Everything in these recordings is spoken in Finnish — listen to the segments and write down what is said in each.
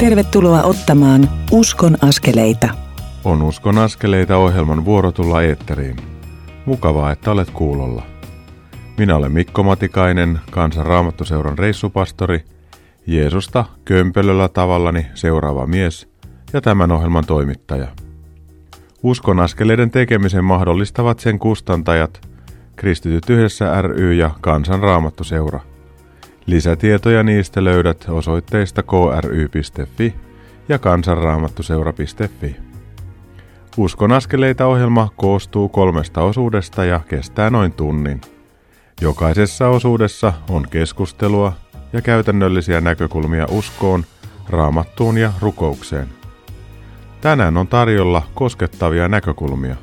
Tervetuloa ottamaan Uskon askeleita. On Uskon askeleita ohjelman vuoro tulla eetteriin. Mukavaa, että olet kuulolla. Minä olen Mikko Matikainen, Kansan Raamattuseuran reissupastori, Jeesusta kömpelöllä tavallani seuraava mies ja tämän ohjelman toimittaja. Uskon askeleiden tekemisen mahdollistavat sen kustantajat, Kristityt yhdessä ry ja Kansan Raamattuseura. Lisätietoja niistä löydät osoitteista kry.fi ja kansanraamattuseura.fi. Uskon askeleita ohjelma koostuu kolmesta osuudesta ja kestää noin tunnin. Jokaisessa osuudessa on keskustelua ja käytännöllisiä näkökulmia uskoon, raamattuun ja rukoukseen. Tänään on tarjolla koskettavia näkökulmia.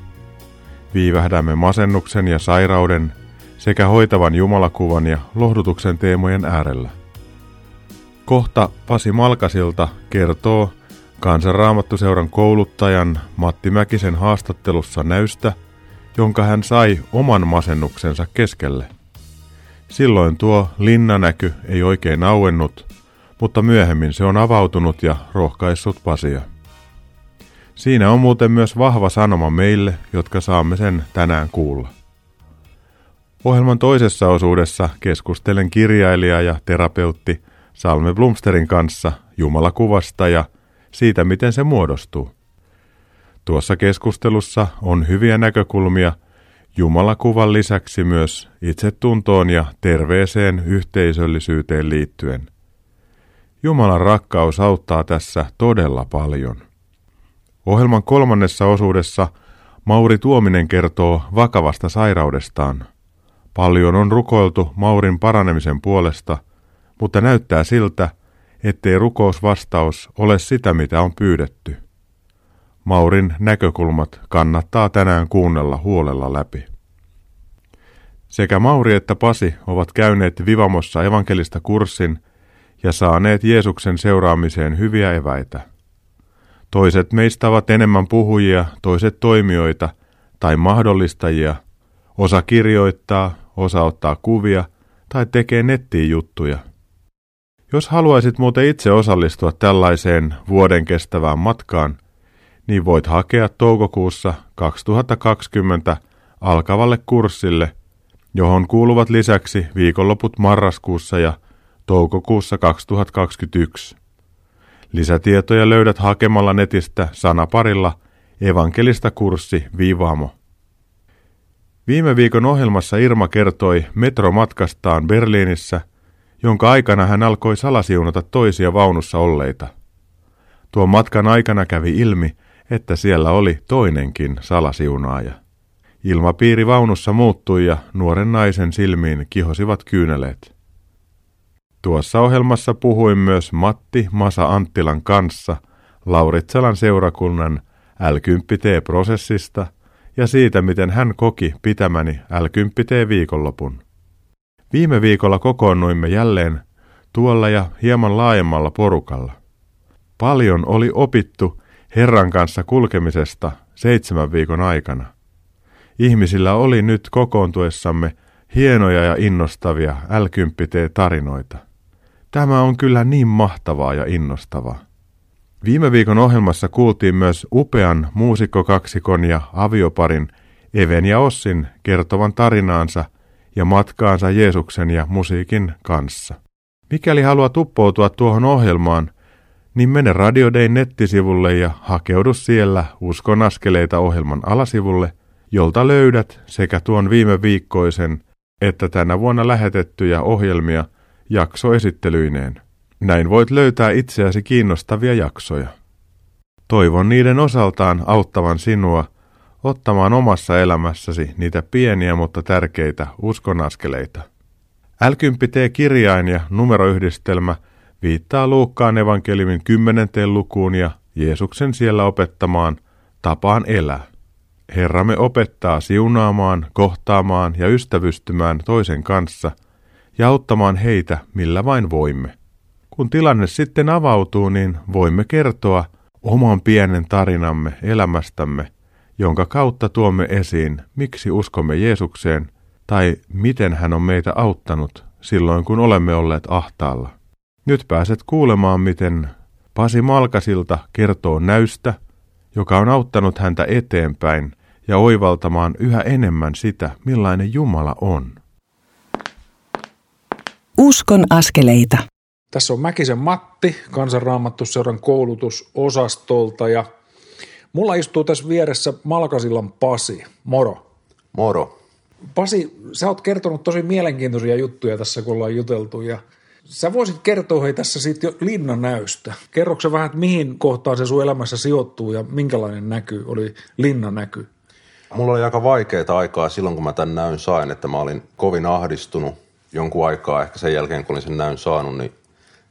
Viivähdämme masennuksen ja sairauden sekä hoitavan jumalakuvan ja lohdutuksen teemojen äärellä. Kohta Pasi Malkasilta kertoo Kansanraamattuseuran kouluttajan Matti Mäkisen haastattelussa näystä, jonka hän sai oman masennuksensa keskelle. Silloin tuo linnanäky ei oikein auennut, mutta myöhemmin se on avautunut ja rohkaissut Pasia. Siinä on muuten myös vahva sanoma meille, jotka saamme sen tänään kuulla. Ohjelman toisessa osuudessa keskustelen kirjailija ja terapeutti Salme Blumsterin kanssa Jumalakuvasta ja siitä, miten se muodostuu. Tuossa keskustelussa on hyviä näkökulmia Jumalakuvan lisäksi myös itsetuntoon ja terveeseen yhteisöllisyyteen liittyen. Jumalan rakkaus auttaa tässä todella paljon. Ohjelman kolmannessa osuudessa Mauri Tuominen kertoo vakavasta sairaudestaan – Paljon on rukoiltu Maurin paranemisen puolesta, mutta näyttää siltä, ettei rukousvastaus ole sitä, mitä on pyydetty. Maurin näkökulmat kannattaa tänään kuunnella huolella läpi. Sekä Mauri että Pasi ovat käyneet Vivamossa evankelista kurssin ja saaneet Jeesuksen seuraamiseen hyviä eväitä. Toiset meistä ovat enemmän puhujia, toiset toimijoita tai mahdollistajia. Osa kirjoittaa, osa ottaa kuvia tai tekee nettiin juttuja. Jos haluaisit muuten itse osallistua tällaiseen vuoden kestävään matkaan, niin voit hakea toukokuussa 2020 alkavalle kurssille, johon kuuluvat lisäksi viikonloput marraskuussa ja toukokuussa 2021. Lisätietoja löydät hakemalla netistä sanaparilla evankelista kurssi Vivamo. Viime viikon ohjelmassa Irma kertoi metromatkastaan Berliinissä, jonka aikana hän alkoi salasiunata toisia vaunussa olleita. Tuon matkan aikana kävi ilmi, että siellä oli toinenkin salasiunaaja. Ilmapiiri vaunussa muuttui ja nuoren naisen silmiin kihosivat kyyneleet. Tuossa ohjelmassa puhuin myös Matti Masa Anttilan kanssa Lauritsalan seurakunnan L10T-prosessista – ja siitä, miten hän koki pitämäni l viikonlopun. Viime viikolla kokoonnuimme jälleen tuolla ja hieman laajemmalla porukalla. Paljon oli opittu Herran kanssa kulkemisesta seitsemän viikon aikana. Ihmisillä oli nyt kokoontuessamme hienoja ja innostavia l tarinoita Tämä on kyllä niin mahtavaa ja innostavaa. Viime viikon ohjelmassa kuultiin myös upean muusikkokaksikon ja avioparin Even ja Ossin kertovan tarinaansa ja matkaansa Jeesuksen ja musiikin kanssa. Mikäli haluat uppoutua tuohon ohjelmaan, niin mene Radio nettisivulle ja hakeudu siellä Uskon askeleita ohjelman alasivulle, jolta löydät sekä tuon viime viikkoisen että tänä vuonna lähetettyjä ohjelmia jaksoesittelyineen. Näin voit löytää itseäsi kiinnostavia jaksoja. Toivon niiden osaltaan auttavan sinua ottamaan omassa elämässäsi niitä pieniä mutta tärkeitä uskonaskeleita. l kirjain ja numeroyhdistelmä viittaa Luukkaan evankeliumin kymmenenteen lukuun ja Jeesuksen siellä opettamaan tapaan elää. Herramme opettaa siunaamaan, kohtaamaan ja ystävystymään toisen kanssa ja auttamaan heitä millä vain voimme. Kun tilanne sitten avautuu, niin voimme kertoa oman pienen tarinamme elämästämme, jonka kautta tuomme esiin, miksi uskomme Jeesukseen tai miten hän on meitä auttanut silloin, kun olemme olleet ahtaalla. Nyt pääset kuulemaan, miten Pasi Malkasilta kertoo näystä, joka on auttanut häntä eteenpäin ja oivaltamaan yhä enemmän sitä, millainen Jumala on. Uskon askeleita. Tässä on Mäkisen Matti kansanraamattuseuran koulutusosastolta ja mulla istuu tässä vieressä Malkasillan Pasi. Moro. Moro. Pasi, sä oot kertonut tosi mielenkiintoisia juttuja tässä, kun ollaan juteltu ja sä voisit kertoa hei tässä siitä jo linnanäystä. Kerroksä vähän, että mihin kohtaan se sun elämässä sijoittuu ja minkälainen näky oli linnanäky? Mulla oli aika vaikeaa aikaa silloin, kun mä tämän näyn sain, että mä olin kovin ahdistunut jonkun aikaa. Ehkä sen jälkeen, kun olin sen näyn saanut, niin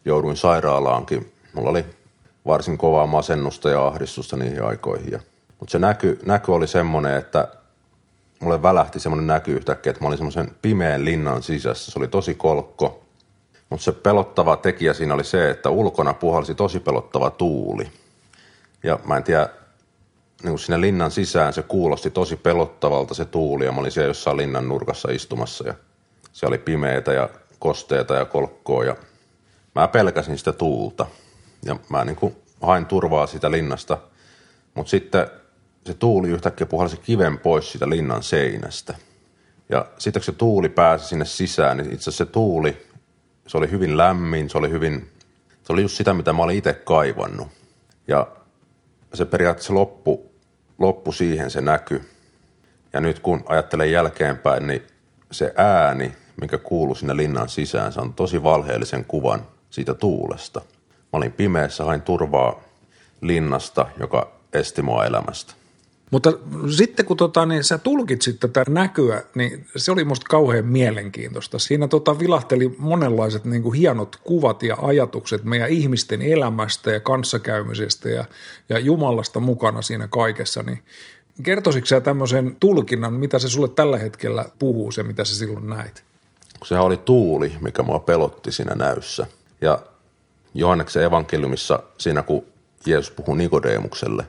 jouduin sairaalaankin. Mulla oli varsin kovaa masennusta ja ahdistusta niihin aikoihin. Mutta se näky, näky oli semmoinen, että mulle välähti semmoinen näky yhtäkkiä, että mä olin semmoisen pimeän linnan sisässä. Se oli tosi kolkko. Mutta se pelottava tekijä siinä oli se, että ulkona puhalsi tosi pelottava tuuli. Ja mä en tiedä, niin kuin sinne linnan sisään se kuulosti tosi pelottavalta se tuuli ja mä olin siellä jossain linnan nurkassa istumassa ja se oli pimeätä ja kosteeta ja kolkkoa ja mä pelkäsin sitä tuulta ja mä niin kuin hain turvaa siitä linnasta, mutta sitten se tuuli yhtäkkiä puhalsi kiven pois siitä linnan seinästä. Ja sitten kun se tuuli pääsi sinne sisään, niin itse asiassa se tuuli, se oli hyvin lämmin, se oli hyvin, se oli just sitä, mitä mä olin itse kaivannut. Ja se periaatteessa loppu, loppu siihen se näky. Ja nyt kun ajattelen jälkeenpäin, niin se ääni, mikä kuuluu sinne linnan sisään, se on tosi valheellisen kuvan siitä tuulesta. Mä olin pimeässä, hain turvaa linnasta, joka esti mua elämästä. Mutta sitten kun tota, niin sä tulkitsit tätä näkyä, niin se oli musta kauhean mielenkiintoista. Siinä tota, vilahteli monenlaiset niin kuin hienot kuvat ja ajatukset meidän ihmisten elämästä ja kanssakäymisestä ja, ja Jumalasta mukana siinä kaikessa. Niin kertoisitko sä tämmöisen tulkinnan, mitä se sulle tällä hetkellä puhuu, se mitä sä silloin näit? Sehän oli tuuli, mikä mua pelotti siinä näyssä. Ja Johanneksen evankeliumissa siinä, kun Jeesus puhuu Nikodeemukselle,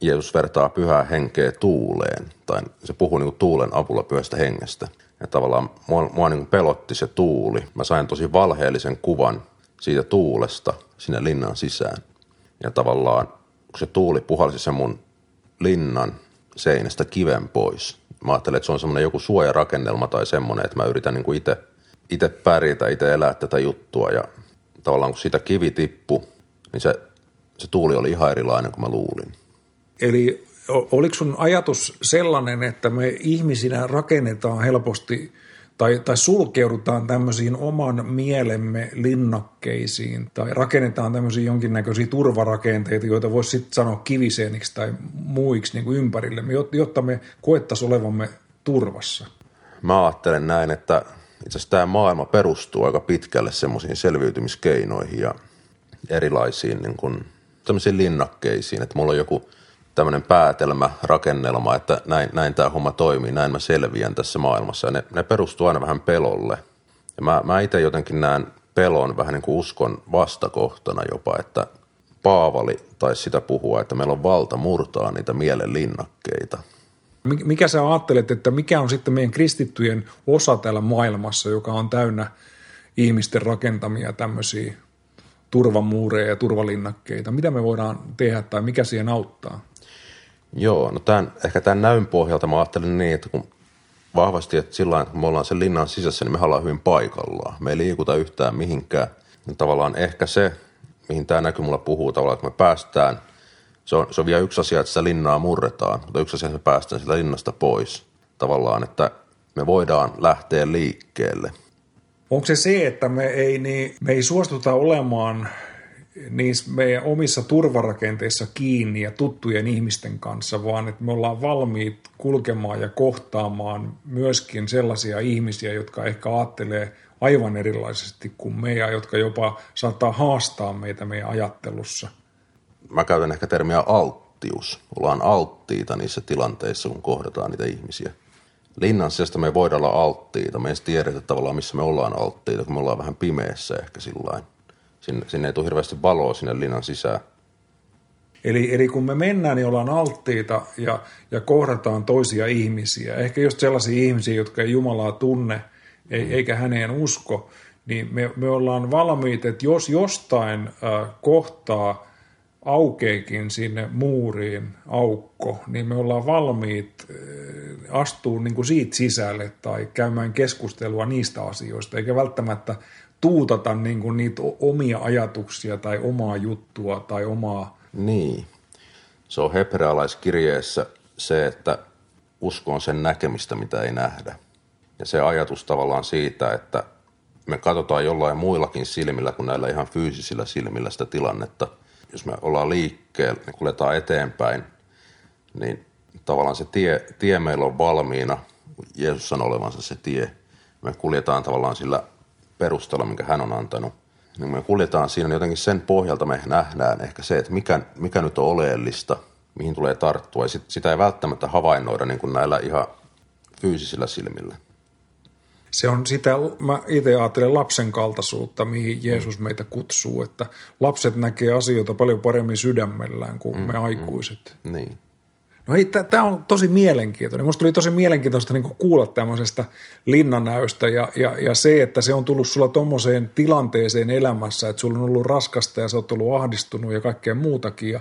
Jeesus vertaa pyhää henkeä tuuleen, tai se puhuu niin tuulen avulla pyhästä hengestä. Ja tavallaan mua, mua niin pelotti se tuuli. Mä sain tosi valheellisen kuvan siitä tuulesta sinne linnan sisään. Ja tavallaan, kun se tuuli puhalsi sen mun linnan seinästä kiven pois. Mä ajattelin, että se on semmoinen joku suojarakennelma tai semmoinen, että mä yritän niin itse, itse pärjätä, itse elää tätä juttua. Ja tavallaan kun siitä kivi tippu, niin se, se tuuli oli ihan erilainen kuin mä luulin. Eli oliko sun ajatus sellainen, että me ihmisinä rakennetaan helposti tai, tai sulkeudutaan tämmöisiin oman mielemme linnakkeisiin tai rakennetaan tämmöisiä jonkinnäköisiä turvarakenteita, joita voisi sitten sanoa kiviseeniksi tai muiksi niin kuin ympärille, jotta me koettaisiin olevamme turvassa. Mä ajattelen näin, että itse asiassa tämä maailma perustuu aika pitkälle semmoisiin selviytymiskeinoihin ja erilaisiin niin kuin, linnakkeisiin, että mulla on joku – tämmöinen päätelmä, rakennelma, että näin, näin tämä homma toimii, näin mä selviän tässä maailmassa. Ja ne, ne perustuu aina vähän pelolle. Ja mä, mä itse jotenkin näen pelon vähän niin kuin uskon vastakohtana jopa, että Paavali taisi sitä puhua, että meillä on valta murtaa niitä mielen linnakkeita. Mikä sä ajattelet, että mikä on sitten meidän kristittyjen osa täällä maailmassa, joka on täynnä ihmisten rakentamia tämmöisiä turvamuureja ja turvalinnakkeita? Mitä me voidaan tehdä tai mikä siihen auttaa? Joo, no tämän, ehkä tämän näyn pohjalta mä ajattelin niin, että kun vahvasti, että sillä kun me ollaan sen linnan sisässä, niin me ollaan hyvin paikallaan. Me ei liikuta yhtään mihinkään. Niin tavallaan ehkä se, mihin tämä näky mulla puhuu tavallaan, että me päästään, se on, se on vielä yksi asia, että sitä linnaa murretaan, mutta yksi asia, että me päästään sitä linnasta pois. Tavallaan, että me voidaan lähteä liikkeelle. Onko se se, että me ei, niin, me ei suostuta olemaan niissä meidän omissa turvarakenteissa kiinni ja tuttujen ihmisten kanssa, vaan että me ollaan valmiit kulkemaan ja kohtaamaan myöskin sellaisia ihmisiä, jotka ehkä ajattelee aivan erilaisesti kuin me ja jotka jopa saattaa haastaa meitä meidän ajattelussa. Mä käytän ehkä termiä alttius. Ollaan alttiita niissä tilanteissa, kun kohdataan niitä ihmisiä. Linnan sijasta me voidaan olla alttiita. Me ei tiedetä tavallaan, missä me ollaan alttiita, kun me ollaan vähän pimeässä ehkä sillä sinne, sinne ei tule hirveästi valoa sinne linnan sisään. Eli, eli kun me mennään, niin ollaan alttiita ja, ja kohdataan toisia ihmisiä. Ehkä just sellaisia ihmisiä, jotka ei Jumalaa tunne, ei, mm. eikä häneen usko. niin me, me ollaan valmiit, että jos jostain äh, kohtaa aukeekin sinne muuriin aukko, niin me ollaan valmiit äh, astuu niin kuin siitä sisälle tai käymään keskustelua niistä asioista, eikä välttämättä tuutata niin kuin niitä omia ajatuksia tai omaa juttua tai omaa... Niin. Se on hebrealaiskirjeessä se, että usko on sen näkemistä, mitä ei nähdä. Ja se ajatus tavallaan siitä, että me katsotaan jollain muillakin silmillä kuin näillä ihan fyysisillä silmillä sitä tilannetta. Jos me ollaan liikkeellä, niin kuljetaan eteenpäin, niin tavallaan se tie, tie meillä on valmiina. Jeesus sanoi olevansa se tie. Me kuljetaan tavallaan sillä perusteella, minkä hän on antanut. Niin me kuljetaan siinä, niin jotenkin sen pohjalta me nähdään ehkä se, että mikä, mikä nyt on oleellista, mihin tulee tarttua. Ja sit, sitä ei välttämättä havainnoida niin kuin näillä ihan fyysisillä silmillä. Se on sitä, mä itse ajattelen lapsen kaltaisuutta, mihin Jeesus meitä kutsuu, että lapset näkee asioita paljon paremmin sydämellään kuin mm, me aikuiset. Mm, niin. No hei, tämä on tosi mielenkiintoinen. Musta tuli tosi mielenkiintoista niin kuulla tämmöisestä linnanäöstä ja, ja, ja se, että se on tullut sulla tuommoiseen tilanteeseen elämässä, että sulla on ollut raskasta ja sä oot ollut ahdistunut ja kaikkea muutakin ja,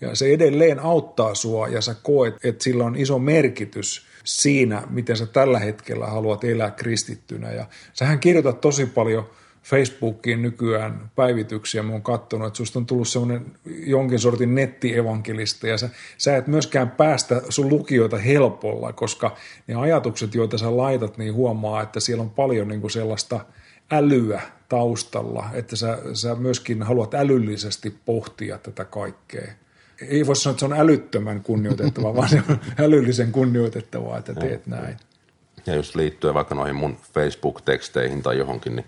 ja se edelleen auttaa sua ja sä koet, että sillä on iso merkitys siinä, miten sä tällä hetkellä haluat elää kristittynä. Ja sähän kirjoitat tosi paljon – Facebookiin nykyään päivityksiä, mä oon katsonut, että susta on tullut semmoinen jonkin sortin nettievankelista. Ja sä, sä et myöskään päästä sun lukijoita helpolla, koska ne ajatukset, joita sä laitat, niin huomaa, että siellä on paljon niin kuin sellaista älyä taustalla, että sä, sä myöskin haluat älyllisesti pohtia tätä kaikkea. Ei voi sanoa, että se on älyttömän kunnioitettavaa, vaan se on älyllisen kunnioitettavaa, että teet näin. Ja just liittyen vaikka noihin mun Facebook-teksteihin tai johonkin, niin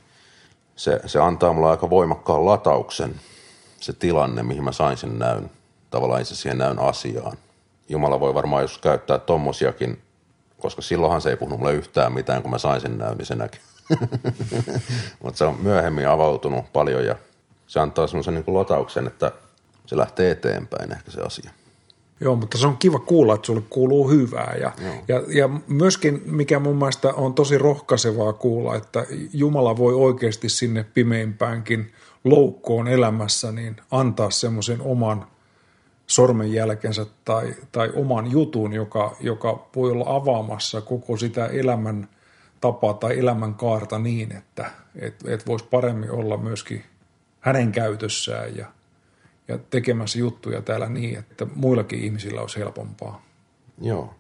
se, se antaa mulle aika voimakkaan latauksen, se tilanne, mihin mä sain sen näyn, tavallaan itse siihen näyn asiaan. Jumala voi varmaan jos käyttää tommosiakin, koska silloinhan se ei puhunut mulle yhtään mitään, kun mä sain sen näyn, niin se näki. Mutta se on myöhemmin avautunut paljon ja se antaa semmoisen niin latauksen, että se lähtee eteenpäin ehkä se asia. Joo, mutta se on kiva kuulla, että sulle kuuluu hyvää. Ja, ja, ja myöskin, mikä mun mielestä on tosi rohkaisevaa kuulla, että Jumala voi oikeasti sinne pimeimpäänkin loukkoon elämässä niin antaa semmoisen oman sormenjälkensä tai, tai oman jutun, joka, joka voi olla avaamassa koko sitä elämän tapaa tai elämän kaarta niin, että et, et voisi paremmin olla myöskin hänen käytössään ja – ja tekemässä juttuja täällä niin, että muillakin ihmisillä olisi helpompaa. Joo.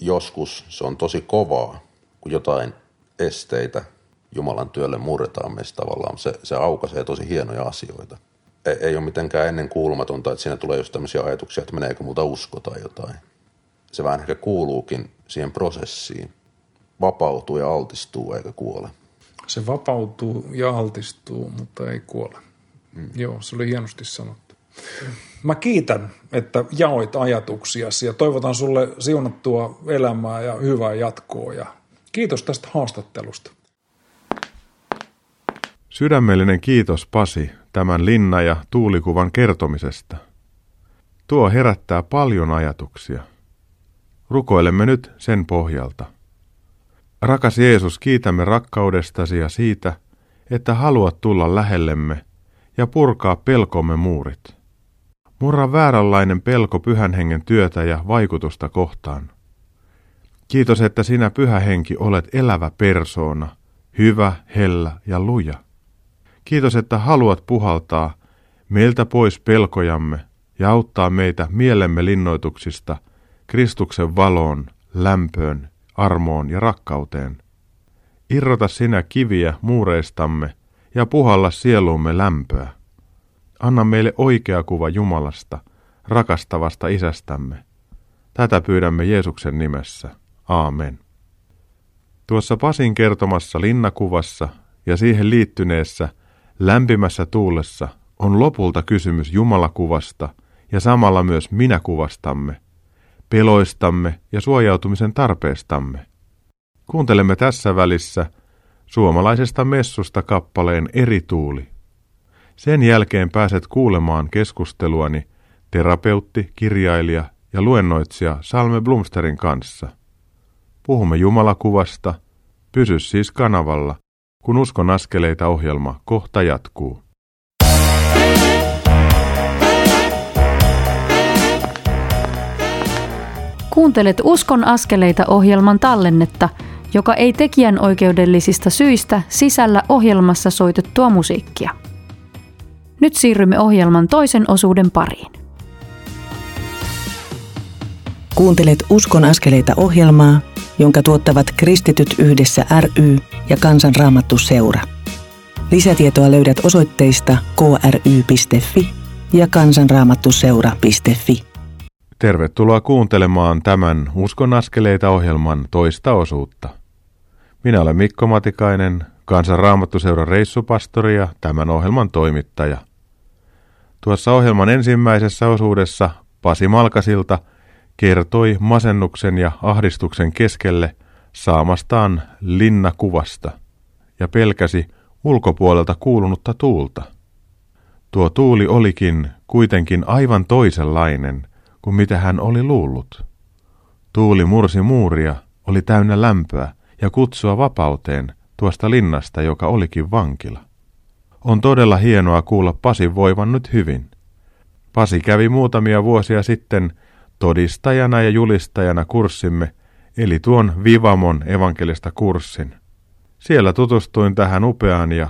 Joskus se on tosi kovaa, kun jotain esteitä Jumalan työlle murretaan meistä tavallaan. Se, se aukaisee tosi hienoja asioita. Ei, ei ole mitenkään ennen kuulumatonta, että siinä tulee just tämmöisiä ajatuksia, että meneekö muuta usko tai jotain. Se vähän ehkä kuuluukin siihen prosessiin. Vapautuu ja altistuu eikä kuole. Se vapautuu ja altistuu, mutta ei kuole. Mm. Joo, se oli hienosti sanottu. Mä kiitän, että jaoit ajatuksiasi ja toivotan sulle siunattua elämää ja hyvää jatkoa ja kiitos tästä haastattelusta. Sydämellinen kiitos Pasi tämän linna- ja tuulikuvan kertomisesta. Tuo herättää paljon ajatuksia. Rukoilemme nyt sen pohjalta. Rakas Jeesus, kiitämme rakkaudestasi ja siitä, että haluat tulla lähellemme ja purkaa pelkomme muurit. Murra vääränlainen pelko pyhän hengen työtä ja vaikutusta kohtaan. Kiitos, että sinä pyhä henki olet elävä persoona, hyvä, hellä ja luja. Kiitos, että haluat puhaltaa meiltä pois pelkojamme ja auttaa meitä mielemme linnoituksista Kristuksen valoon, lämpöön, armoon ja rakkauteen. Irrota sinä kiviä muureistamme ja puhalla sieluumme lämpöä. Anna meille oikea kuva Jumalasta, rakastavasta isästämme. Tätä pyydämme Jeesuksen nimessä. Aamen. Tuossa Pasin kertomassa linnakuvassa ja siihen liittyneessä lämpimässä tuulessa on lopulta kysymys Jumalakuvasta ja samalla myös minäkuvastamme, peloistamme ja suojautumisen tarpeestamme. Kuuntelemme tässä välissä suomalaisesta messusta kappaleen eri tuuli. Sen jälkeen pääset kuulemaan keskusteluani terapeutti, kirjailija ja luennoitsija Salme Blumsterin kanssa. Puhumme Jumalakuvasta, pysy siis kanavalla, kun Uskon askeleita ohjelma kohta jatkuu. Kuuntelet Uskon askeleita ohjelman tallennetta, joka ei tekijän oikeudellisista syistä sisällä ohjelmassa soitettua musiikkia. Nyt siirrymme ohjelman toisen osuuden pariin. Kuuntelet Uskon askeleita ohjelmaa, jonka tuottavat Kristityt yhdessä ry ja Kansanraamattu seura. Lisätietoa löydät osoitteista kry.fi ja kansanraamattuseura.fi. Tervetuloa kuuntelemaan tämän Uskon askeleita ohjelman toista osuutta. Minä olen Mikko Matikainen, Kansanraamattuseuran reissupastori ja tämän ohjelman toimittaja. Tuossa ohjelman ensimmäisessä osuudessa Pasi Malkasilta kertoi masennuksen ja ahdistuksen keskelle saamastaan linnakuvasta ja pelkäsi ulkopuolelta kuulunutta tuulta. Tuo tuuli olikin kuitenkin aivan toisenlainen kuin mitä hän oli luullut. Tuuli mursi muuria, oli täynnä lämpöä ja kutsua vapauteen tuosta linnasta, joka olikin vankila. On todella hienoa kuulla Pasi voivan nyt hyvin. Pasi kävi muutamia vuosia sitten todistajana ja julistajana kurssimme, eli tuon Vivamon evankelista kurssin. Siellä tutustuin tähän upeaan ja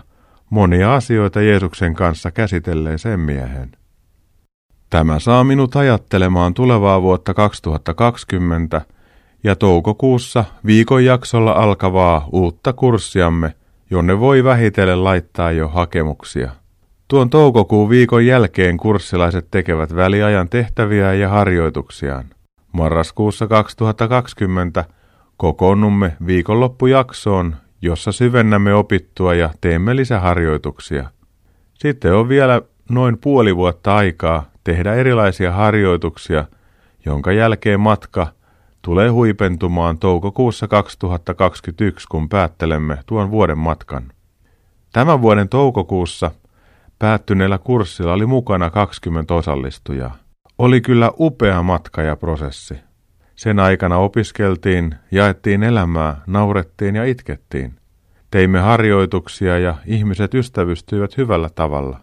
monia asioita Jeesuksen kanssa käsitelleeseen miehen. Tämä saa minut ajattelemaan tulevaa vuotta 2020 ja toukokuussa viikon jaksolla alkavaa uutta kurssiamme, jonne voi vähitellen laittaa jo hakemuksia. Tuon toukokuun viikon jälkeen kurssilaiset tekevät väliajan tehtäviä ja harjoituksiaan. Marraskuussa 2020 kokoonnumme viikonloppujaksoon, jossa syvennämme opittua ja teemme lisäharjoituksia. Sitten on vielä noin puoli vuotta aikaa tehdä erilaisia harjoituksia, jonka jälkeen matka tulee huipentumaan toukokuussa 2021, kun päättelemme tuon vuoden matkan. Tämän vuoden toukokuussa päättyneellä kurssilla oli mukana 20 osallistujaa. Oli kyllä upea matka ja prosessi. Sen aikana opiskeltiin, jaettiin elämää, naurettiin ja itkettiin. Teimme harjoituksia ja ihmiset ystävystyivät hyvällä tavalla.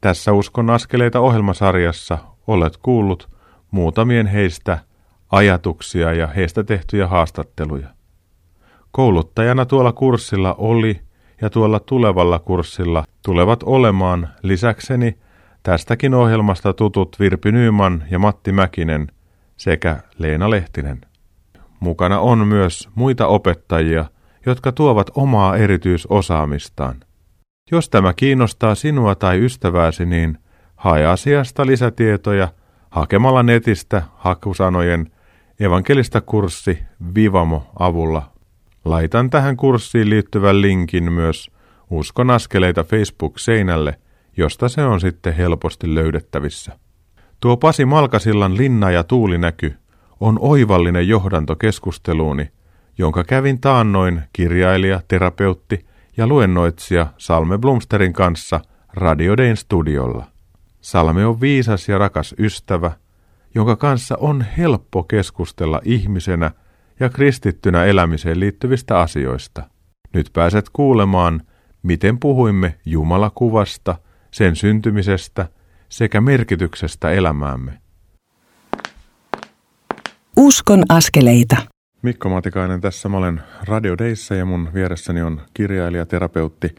Tässä Uskon askeleita ohjelmasarjassa olet kuullut muutamien heistä ajatuksia ja heistä tehtyjä haastatteluja. Kouluttajana tuolla kurssilla oli ja tuolla tulevalla kurssilla tulevat olemaan lisäkseni tästäkin ohjelmasta tutut Virpi Nyyman ja Matti Mäkinen sekä Leena Lehtinen. Mukana on myös muita opettajia, jotka tuovat omaa erityisosaamistaan. Jos tämä kiinnostaa sinua tai ystävääsi, niin hae asiasta lisätietoja hakemalla netistä hakusanojen evankelista kurssi Vivamo avulla. Laitan tähän kurssiin liittyvän linkin myös Uskon askeleita Facebook-seinälle, josta se on sitten helposti löydettävissä. Tuo Pasi Malkasillan linna ja tuulinäky on oivallinen johdanto keskusteluuni, jonka kävin taannoin kirjailija, terapeutti ja luennoitsija Salme Blomsterin kanssa Radio Dayn studiolla. Salme on viisas ja rakas ystävä, jonka kanssa on helppo keskustella ihmisenä ja kristittynä elämiseen liittyvistä asioista. Nyt pääset kuulemaan, miten puhuimme Jumalakuvasta, sen syntymisestä sekä merkityksestä elämäämme. Uskon askeleita. Mikko Matikainen tässä. Mä olen Radio Dayssä ja mun vieressäni on kirjailija, terapeutti,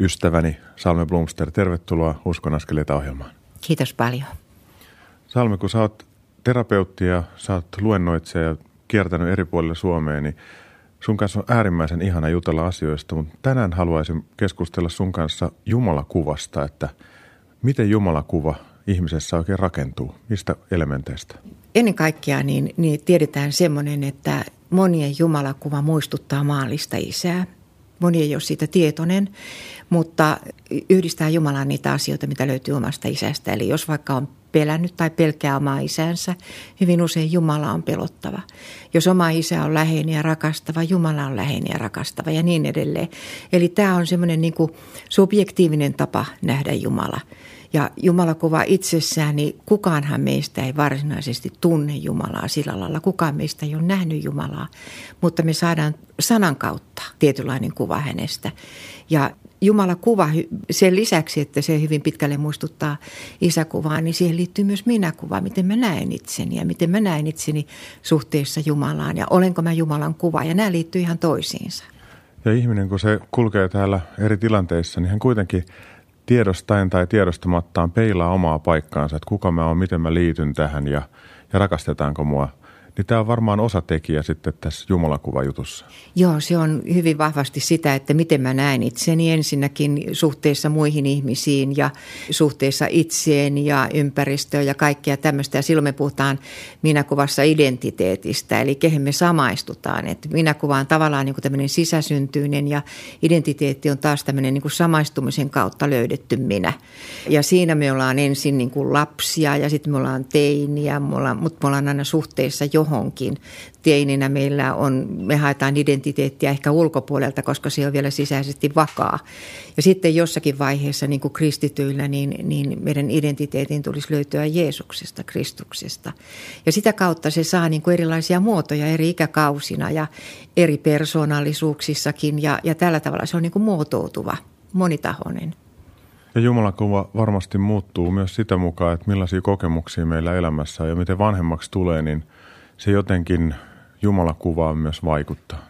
ystäväni Salme Blomster. Tervetuloa Uskon askeleita ohjelmaan. Kiitos paljon. Salme, kun sä oot terapeutti ja sä oot luennoitsija ja kiertänyt eri puolilla Suomea, niin sun kanssa on äärimmäisen ihana jutella asioista, mutta tänään haluaisin keskustella sun kanssa Jumalakuvasta, että miten Jumalakuva ihmisessä oikein rakentuu, mistä elementeistä? Ennen kaikkea niin, niin tiedetään semmoinen, että monien Jumalakuva muistuttaa maallista isää. Moni ei ole siitä tietoinen, mutta yhdistää Jumalaan niitä asioita, mitä löytyy omasta isästä. Eli jos vaikka on pelännyt tai pelkää omaa isänsä, hyvin usein Jumala on pelottava. Jos oma isä on läheinen ja rakastava, Jumala on läheinen ja rakastava ja niin edelleen. Eli tämä on semmoinen niin subjektiivinen tapa nähdä Jumala. Ja Jumalakuva itsessään, niin kukaanhan meistä ei varsinaisesti tunne Jumalaa sillä lailla. Kukaan meistä ei ole nähnyt Jumalaa, mutta me saadaan sanan kautta tietynlainen kuva hänestä. Ja Jumala kuva sen lisäksi, että se hyvin pitkälle muistuttaa isäkuvaa, niin siihen liittyy myös minäkuva, miten mä näen itseni ja miten mä näen itseni suhteessa Jumalaan ja olenko mä Jumalan kuva ja nämä liittyy ihan toisiinsa. Ja ihminen, kun se kulkee täällä eri tilanteissa, niin hän kuitenkin tiedostaen tai tiedostamattaan peilaa omaa paikkaansa, että kuka mä oon, miten mä liityn tähän ja, ja rakastetaanko mua – niin tämä on varmaan osatekijä sitten tässä Jumalakuvajutussa. Joo, se on hyvin vahvasti sitä, että miten mä näen itseni ensinnäkin suhteessa muihin ihmisiin ja suhteessa itseen ja ympäristöön ja kaikkea tämmöistä. Ja silloin me puhutaan minäkuvassa identiteetistä, eli kehen me samaistutaan. Että minäkuva on tavallaan niin kuin tämmöinen sisäsyntyinen ja identiteetti on taas tämmöinen niin kuin samaistumisen kautta löydetty minä. Ja siinä me ollaan ensin niin kuin lapsia ja sitten me ollaan teiniä, me ollaan, mutta me ollaan aina suhteessa jo johonkin. Teininä meillä on, me haetaan identiteettiä ehkä ulkopuolelta, koska se on vielä sisäisesti vakaa. Ja sitten jossakin vaiheessa niin kuin kristityillä, niin, niin meidän identiteetin tulisi löytyä Jeesuksesta, Kristuksesta. Ja sitä kautta se saa niin kuin erilaisia muotoja eri ikäkausina ja eri persoonallisuuksissakin. Ja, ja tällä tavalla se on niin kuin muotoutuva, monitahoinen. Ja Jumalakuva varmasti muuttuu myös sitä mukaan, että millaisia kokemuksia meillä elämässä ja miten vanhemmaksi tulee, niin se jotenkin Jumalakuvaan myös vaikuttaa.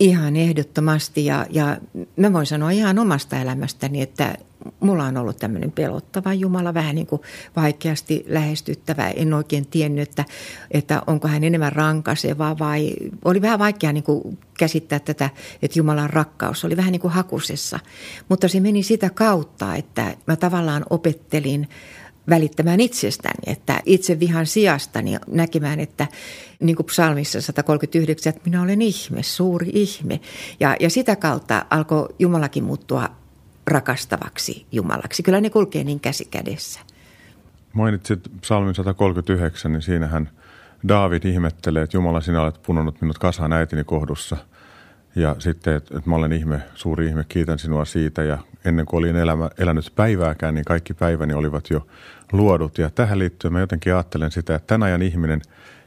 Ihan ehdottomasti ja, ja mä voin sanoa ihan omasta elämästäni, että mulla on ollut tämmöinen pelottava Jumala, vähän niin kuin vaikeasti lähestyttävä. En oikein tiennyt, että, että onko hän enemmän rankaseva vai oli vähän vaikea niin kuin käsittää tätä, että Jumalan rakkaus oli vähän niin kuin hakusessa. Mutta se meni sitä kautta, että mä tavallaan opettelin välittämään itsestäni, että itse vihan sijastani näkemään, että niin kuin psalmissa 139, että minä olen ihme, suuri ihme. Ja, ja sitä kautta alkoi Jumalakin muuttua rakastavaksi Jumalaksi. Kyllä ne kulkee niin käsi kädessä. Mainitsit psalmin 139, niin siinähän Daavid ihmettelee, että Jumala sinä olet punonut minut kasaan äitini kohdussa – ja sitten, että, että mä olen ihme, suuri ihme, kiitän sinua siitä. Ja ennen kuin olin elämä, elänyt päivääkään, niin kaikki päiväni olivat jo luodut. Ja tähän liittyen mä jotenkin ajattelen sitä, että tämän ajan ihminen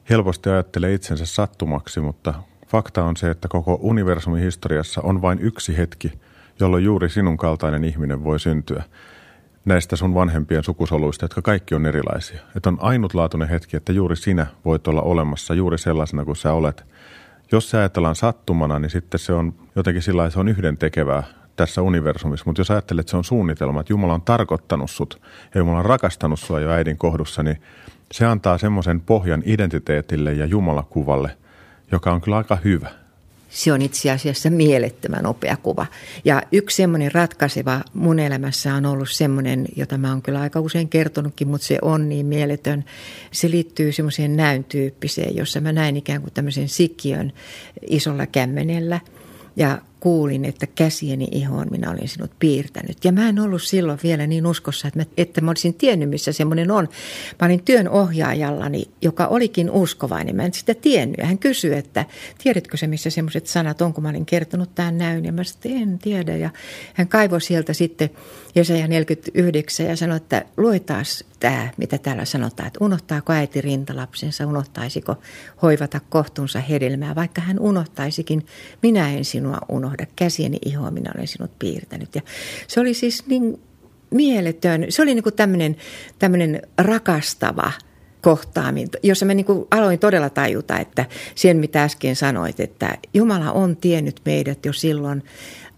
helposti ajattelee itsensä sattumaksi, mutta fakta on se, että koko universumin historiassa on vain yksi hetki, jolloin juuri sinun kaltainen ihminen voi syntyä näistä sun vanhempien sukusoluista, jotka kaikki on erilaisia. Että on ainutlaatuinen hetki, että juuri sinä voit olla olemassa juuri sellaisena kuin sä olet – jos se ajatellaan sattumana, niin sitten se on jotenkin sillä se on yhden tekevää tässä universumissa. Mutta jos ajattelet, että se on suunnitelma, että Jumala on tarkoittanut sut ja Jumala on rakastanut sua jo äidin kohdussa, niin se antaa semmoisen pohjan identiteetille ja Jumalakuvalle, joka on kyllä aika hyvä se on itse asiassa mielettömän nopea kuva. Ja yksi semmoinen ratkaiseva mun elämässä on ollut semmoinen, jota mä oon kyllä aika usein kertonutkin, mutta se on niin mieletön. Se liittyy semmoiseen näyn tyyppiseen, jossa mä näin ikään kuin tämmöisen sikiön isolla kämmenellä. Ja kuulin, että käsieni ihoon minä olin sinut piirtänyt. Ja mä en ollut silloin vielä niin uskossa, että mä, että mä olisin tiennyt, missä semmoinen on. Mä olin työn ohjaajallani, joka olikin uskovainen. Mä en sitä tiennyt. Hän kysyi, että tiedätkö se, missä semmoiset sanat on, kun mä olin kertonut tämän näyn. Ja mä sanoin, en tiedä. Ja hän kaivoi sieltä sitten Jesaja 49 ja sanoi, että lue taas tämä, mitä täällä sanotaan, että unohtaako äiti rintalapsensa, unohtaisiko hoivata kohtunsa hedelmää, vaikka hän unohtaisikin, minä en sinua unohda, käsieni ihoa minä olen sinut piirtänyt. Ja se oli siis niin mieletön, se oli niin kuin tämmöinen, tämmöinen rakastava kohtaaminen, jossa mä niin kuin aloin todella tajuta, että sen mitä äsken sanoit, että Jumala on tiennyt meidät jo silloin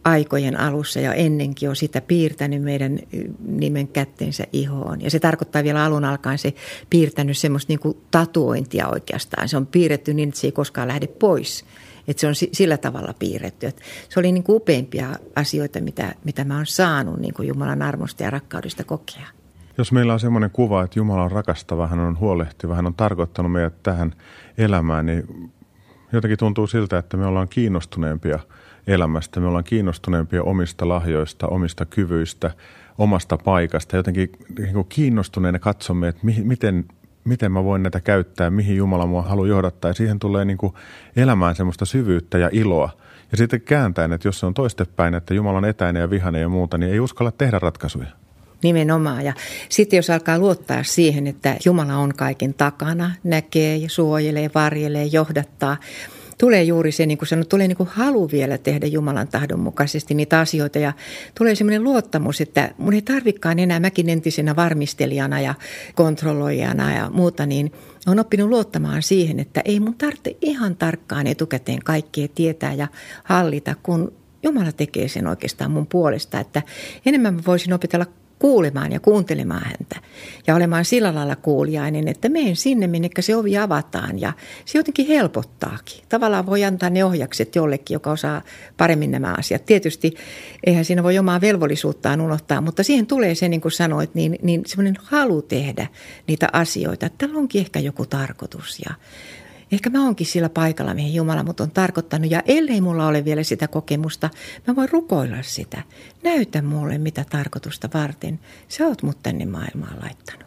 aikojen alussa ja ennenkin on sitä piirtänyt meidän nimen kätteensä ihoon. Ja se tarkoittaa vielä alun alkaen se piirtänyt semmoista niin kuin tatuointia oikeastaan. Se on piirretty niin, että se ei koskaan lähde pois. Että se on sillä tavalla piirretty. Että se oli niin kuin upeimpia asioita, mitä, mitä mä oon saanut niin kuin Jumalan armosta ja rakkaudesta kokea. Jos meillä on semmoinen kuva, että Jumala on rakastava, hän on huolehtiva, hän on tarkoittanut meidät tähän elämään, niin jotenkin tuntuu siltä, että me ollaan kiinnostuneempia – elämästä. Me ollaan kiinnostuneempia omista lahjoista, omista kyvyistä, omasta paikasta. Jotenkin niin kiinnostuneena katsomme, että mi- miten, miten mä voin näitä käyttää, mihin Jumala mua haluaa johdattaa. Ja siihen tulee niin kuin elämään semmoista syvyyttä ja iloa. Ja sitten kääntäen, että jos se on toistepäin, että Jumala on etäinen ja vihainen ja muuta, niin ei uskalla tehdä ratkaisuja. Nimenomaan. Ja sitten jos alkaa luottaa siihen, että Jumala on kaiken takana, näkee ja suojelee, varjelee, johdattaa, tulee juuri se, niin kuin sanot, tulee niin kuin halu vielä tehdä Jumalan tahdon mukaisesti niitä asioita ja tulee semmoinen luottamus, että mun ei tarvikaan enää mäkin entisenä varmistelijana ja kontrolloijana ja muuta, niin on oppinut luottamaan siihen, että ei mun tarvitse ihan tarkkaan etukäteen kaikkea tietää ja hallita, kun Jumala tekee sen oikeastaan mun puolesta, että enemmän mä voisin opetella kuulemaan ja kuuntelemaan häntä ja olemaan sillä lailla kuuliainen, että menen sinne, minne se ovi avataan ja se jotenkin helpottaakin. Tavallaan voi antaa ne ohjakset jollekin, joka osaa paremmin nämä asiat. Tietysti eihän siinä voi omaa velvollisuuttaan unohtaa, mutta siihen tulee se, niin kuin sanoit, niin, niin semmoinen halu tehdä niitä asioita, että tällä onkin ehkä joku tarkoitus ja Ehkä mä oonkin sillä paikalla, mihin Jumala mut on tarkoittanut. Ja ellei mulla ole vielä sitä kokemusta, mä voin rukoilla sitä. Näytä mulle, mitä tarkoitusta varten sä oot mut tänne maailmaan laittanut.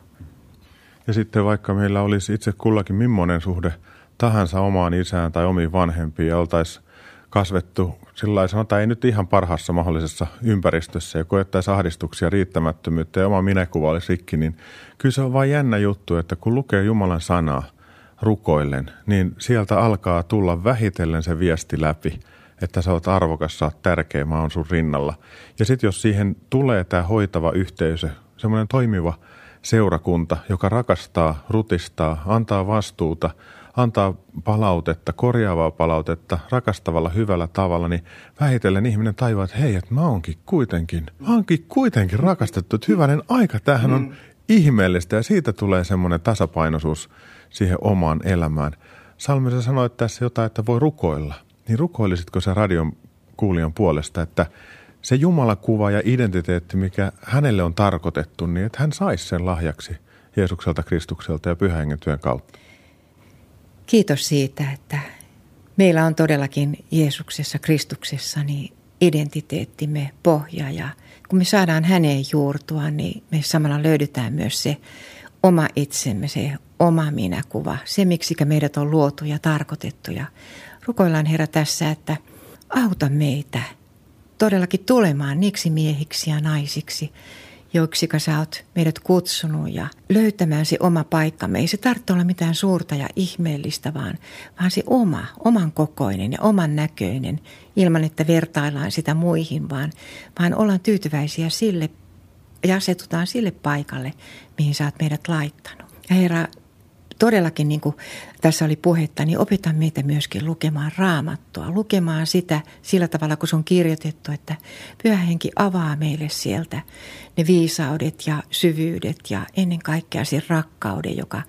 Ja sitten vaikka meillä olisi itse kullakin millainen suhde tahansa omaan isään tai omiin vanhempiin ja oltaisiin kasvettu sillä sanotaan ei nyt ihan parhaassa mahdollisessa ympäristössä ja koettaisi ahdistuksia, riittämättömyyttä ja oma minäkuva olisi rikki, niin kyllä se on vain jännä juttu, että kun lukee Jumalan sanaa – rukoillen, niin sieltä alkaa tulla vähitellen se viesti läpi, että sä oot arvokas, sä oot tärkeä, mä oon sun rinnalla. Ja sitten jos siihen tulee tämä hoitava yhteisö, semmoinen toimiva seurakunta, joka rakastaa, rutistaa, antaa vastuuta, antaa palautetta, korjaavaa palautetta rakastavalla, hyvällä tavalla, niin vähitellen ihminen tajuaa, että hei, että mä oonkin kuitenkin, mä oonkin kuitenkin rakastettu, että hyvänen aika, tämähän on mm. ihmeellistä ja siitä tulee semmoinen tasapainoisuus siihen omaan elämään. Salmi, sä sanoit tässä jotain, että voi rukoilla. Niin rukoilisitko sä radion kuulijan puolesta, että se Jumalakuva ja identiteetti, mikä hänelle on tarkoitettu, niin että hän saisi sen lahjaksi Jeesukselta, Kristukselta ja pyhän työn kautta. Kiitos siitä, että meillä on todellakin Jeesuksessa, Kristuksessa niin identiteettimme pohja ja kun me saadaan häneen juurtua, niin me samalla löydetään myös se oma itsemme, se oma minäkuva, se miksi meidät on luotu ja tarkoitettu. Ja rukoillaan Herra tässä, että auta meitä todellakin tulemaan niiksi miehiksi ja naisiksi, joiksi sä oot meidät kutsunut ja löytämään se oma paikkamme. Ei se tarvitse olla mitään suurta ja ihmeellistä, vaan, vaan se oma, oman kokoinen ja oman näköinen, ilman että vertaillaan sitä muihin, vaan, vaan ollaan tyytyväisiä sille ja asetutaan sille paikalle, mihin sä oot meidät laittanut. Ja Herra, todellakin niin kuin tässä oli puhetta, niin opeta meitä myöskin lukemaan raamattua, lukemaan sitä sillä tavalla, kun se on kirjoitettu, että pyhä henki avaa meille sieltä ne viisaudet ja syvyydet ja ennen kaikkea sen rakkauden, joka,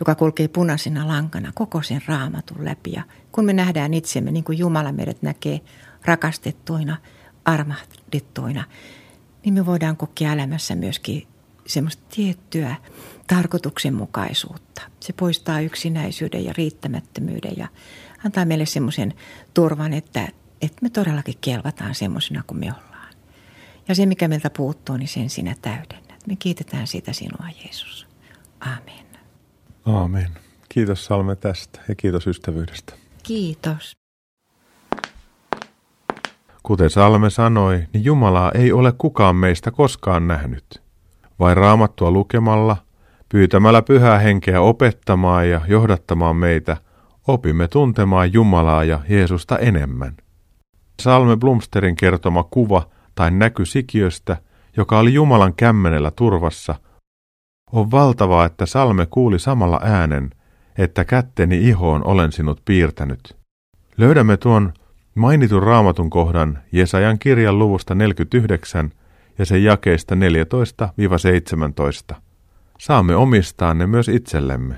joka kulkee punaisena lankana koko sen raamatun läpi. Ja kun me nähdään itsemme niin kuin Jumala meidät näkee rakastettuina, armahdettuina, niin me voidaan kokea elämässä myöskin semmoista tiettyä tarkoituksenmukaisuutta. Se poistaa yksinäisyyden ja riittämättömyyden ja antaa meille semmoisen turvan, että, että me todellakin kelvataan semmoisena kuin me ollaan. Ja se, mikä meiltä puuttuu, niin sen sinä täydennät. Me kiitetään siitä sinua, Jeesus. Amen. Amen. Kiitos Salme tästä ja kiitos ystävyydestä. Kiitos. Kuten Salme sanoi, niin Jumalaa ei ole kukaan meistä koskaan nähnyt. Vain raamattua lukemalla, pyytämällä pyhää henkeä opettamaan ja johdattamaan meitä, opimme tuntemaan Jumalaa ja Jeesusta enemmän. Salme Blumsterin kertoma kuva tai näky sikiöstä, joka oli Jumalan kämmenellä turvassa, on valtavaa, että Salme kuuli samalla äänen, että kätteni ihoon olen sinut piirtänyt. Löydämme tuon Mainitun raamatun kohdan Jesajan kirjan luvusta 49 ja sen jakeista 14-17. Saamme omistaa ne myös itsellemme.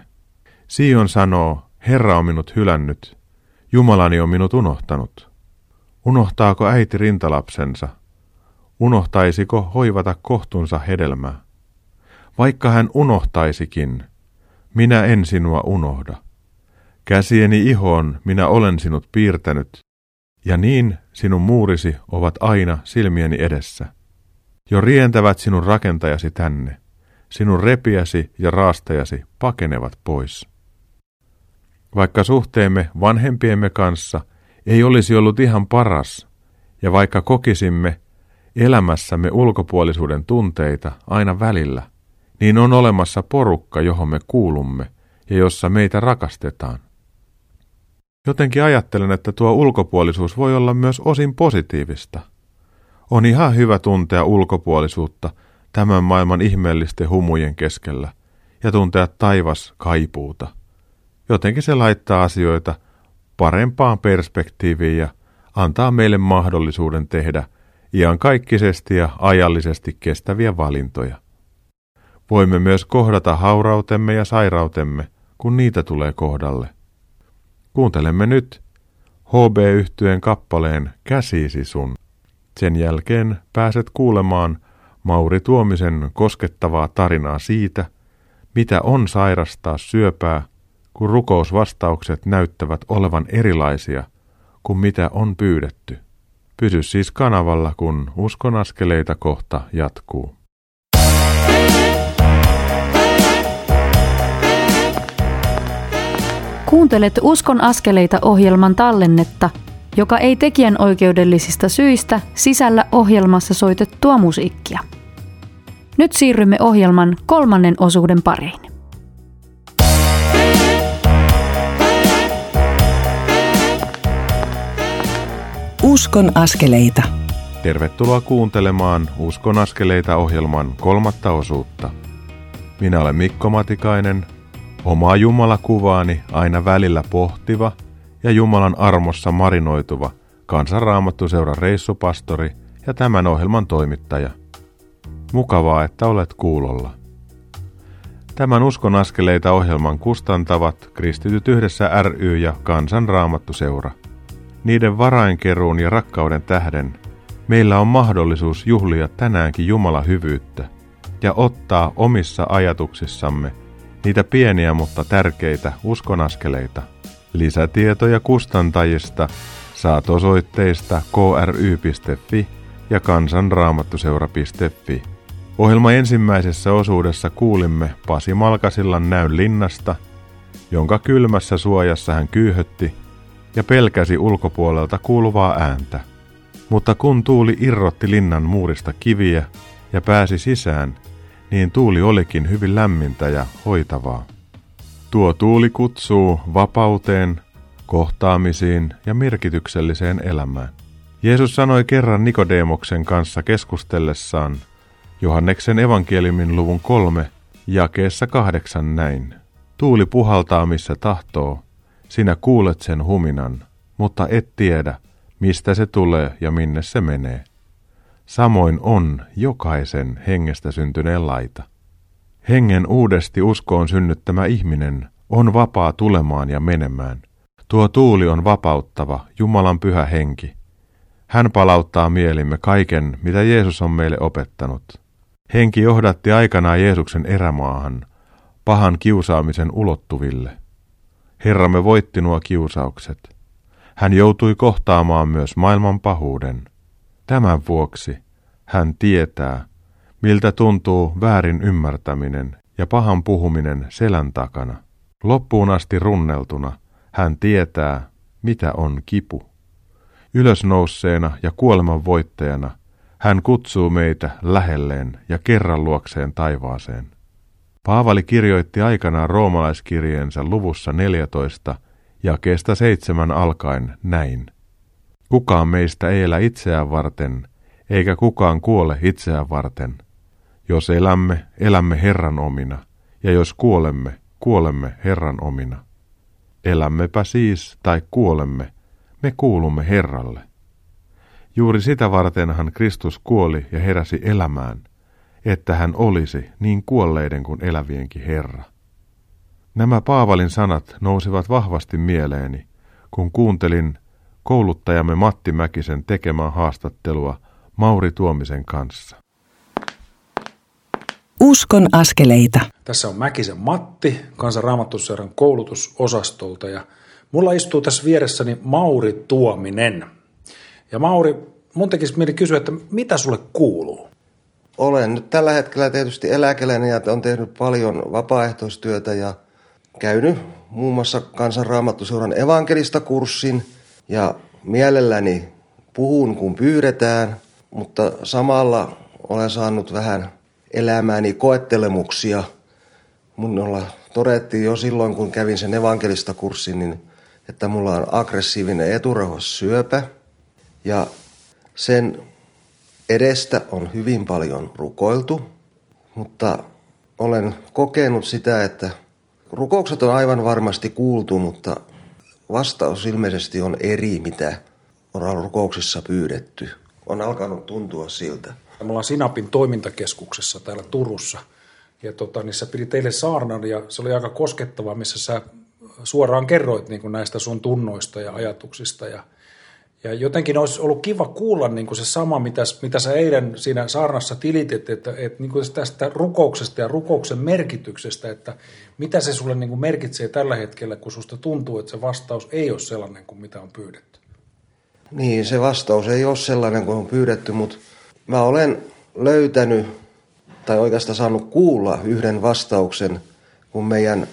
Sion sanoo, Herra on minut hylännyt, Jumalani on minut unohtanut. Unohtaako äiti rintalapsensa? Unohtaisiko hoivata kohtunsa hedelmää? Vaikka hän unohtaisikin, minä en sinua unohda. Käsieni ihoon minä olen sinut piirtänyt, ja niin sinun muurisi ovat aina silmieni edessä. Jo rientävät sinun rakentajasi tänne, sinun repiäsi ja raastajasi pakenevat pois. Vaikka suhteemme vanhempiemme kanssa ei olisi ollut ihan paras, ja vaikka kokisimme, elämässämme ulkopuolisuuden tunteita aina välillä, niin on olemassa porukka, johon me kuulumme ja jossa meitä rakastetaan. Jotenkin ajattelen, että tuo ulkopuolisuus voi olla myös osin positiivista. On ihan hyvä tuntea ulkopuolisuutta tämän maailman ihmeellisten humujen keskellä ja tuntea taivas kaipuuta. Jotenkin se laittaa asioita parempaan perspektiiviin ja antaa meille mahdollisuuden tehdä iankaikkisesti ja ajallisesti kestäviä valintoja. Voimme myös kohdata haurautemme ja sairautemme, kun niitä tulee kohdalle. Kuuntelemme nyt hb yhtyeen kappaleen Käsisi sun. Sen jälkeen pääset kuulemaan Mauri Tuomisen koskettavaa tarinaa siitä, mitä on sairastaa syöpää, kun rukousvastaukset näyttävät olevan erilaisia kuin mitä on pyydetty. Pysy siis kanavalla, kun uskon askeleita kohta jatkuu. Kuuntelet Uskon askeleita ohjelman tallennetta, joka ei tekijän oikeudellisista syistä sisällä ohjelmassa soitettua musiikkia. Nyt siirrymme ohjelman kolmannen osuuden pariin. Uskon askeleita. Tervetuloa kuuntelemaan Uskon askeleita ohjelman kolmatta osuutta. Minä olen Mikko Matikainen, omaa Jumala-kuvaani aina välillä pohtiva ja Jumalan armossa marinoituva kansanraamattuseuran reissupastori ja tämän ohjelman toimittaja. Mukavaa, että olet kuulolla. Tämän Uskon askeleita ohjelman kustantavat Kristityt yhdessä ry ja Kansanraamattuseura – niiden varainkeruun ja rakkauden tähden meillä on mahdollisuus juhlia tänäänkin Jumala hyvyyttä ja ottaa omissa ajatuksissamme niitä pieniä mutta tärkeitä uskonaskeleita. Lisätietoja kustantajista saat osoitteista kry.fi ja kansanraamattuseura.fi. Ohjelma ensimmäisessä osuudessa kuulimme Pasi Malkasillan näyn linnasta, jonka kylmässä suojassa hän kyyhötti ja pelkäsi ulkopuolelta kuuluvaa ääntä. Mutta kun tuuli irrotti linnan muurista kiviä ja pääsi sisään, niin tuuli olikin hyvin lämmintä ja hoitavaa. Tuo tuuli kutsuu vapauteen, kohtaamisiin ja merkitykselliseen elämään. Jeesus sanoi kerran Nikodemoksen kanssa keskustellessaan Johanneksen evankeliumin luvun kolme jakeessa kahdeksan näin. Tuuli puhaltaa missä tahtoo, sinä kuulet sen huminan, mutta et tiedä, mistä se tulee ja minne se menee. Samoin on jokaisen hengestä syntyneen laita. Hengen uudesti uskoon synnyttämä ihminen on vapaa tulemaan ja menemään. Tuo tuuli on vapauttava, Jumalan pyhä henki. Hän palauttaa mielimme kaiken, mitä Jeesus on meille opettanut. Henki johdatti aikanaan Jeesuksen erämaahan, pahan kiusaamisen ulottuville. Herramme voitti nuo kiusaukset. Hän joutui kohtaamaan myös maailman pahuuden. Tämän vuoksi hän tietää, miltä tuntuu väärin ymmärtäminen ja pahan puhuminen selän takana. Loppuun asti runneltuna hän tietää, mitä on kipu. Ylösnousseena ja kuoleman voittajana hän kutsuu meitä lähelleen ja kerran luokseen taivaaseen. Paavali kirjoitti aikanaan roomalaiskirjeensä luvussa 14 kestä seitsemän alkaen näin. Kukaan meistä ei elä itseään varten, eikä kukaan kuole itseään varten. Jos elämme, elämme Herran omina, ja jos kuolemme, kuolemme Herran omina. Elämmepä siis tai kuolemme, me kuulumme Herralle. Juuri sitä vartenhan Kristus kuoli ja heräsi elämään – että hän olisi niin kuolleiden kuin elävienkin Herra. Nämä Paavalin sanat nousivat vahvasti mieleeni, kun kuuntelin kouluttajamme Matti Mäkisen tekemää haastattelua Mauri Tuomisen kanssa. Uskon askeleita. Tässä on Mäkisen Matti, kansanraamattusseuran koulutusosastolta ja mulla istuu tässä vieressäni Mauri Tuominen. Ja Mauri, mun tekisi mieli kysyä, että mitä sulle kuuluu? Olen nyt tällä hetkellä tietysti eläkeläinen ja on tehnyt paljon vapaaehtoistyötä ja käynyt muun muassa kansanraamattuseuran evankelista kurssin ja mielelläni puhun kun pyydetään mutta samalla olen saanut vähän elämääni koettelemuksia. Minulla todettiin jo silloin, kun kävin sen evankelista kurssin, niin että mulla on aggressiivinen eturauhassyöpä ja sen edestä on hyvin paljon rukoiltu, mutta olen kokenut sitä, että rukoukset on aivan varmasti kuultu, mutta vastaus ilmeisesti on eri, mitä on rukouksissa pyydetty. On alkanut tuntua siltä. Me ollaan Sinapin toimintakeskuksessa täällä Turussa. Ja tota, niin sä pidit teille saarnan ja se oli aika koskettava, missä sä suoraan kerroit niin näistä sun tunnoista ja ajatuksista. Ja, ja jotenkin olisi ollut kiva kuulla niin kuin se sama, mitä, mitä sä eilen siinä saarnassa tilitit, että, että niin kuin tästä rukouksesta ja rukouksen merkityksestä, että mitä se sulle niin kuin merkitsee tällä hetkellä, kun susta tuntuu, että se vastaus ei ole sellainen kuin mitä on pyydetty. Niin, se vastaus ei ole sellainen kuin on pyydetty, mutta mä olen löytänyt tai oikeastaan saanut kuulla yhden vastauksen, kun meidän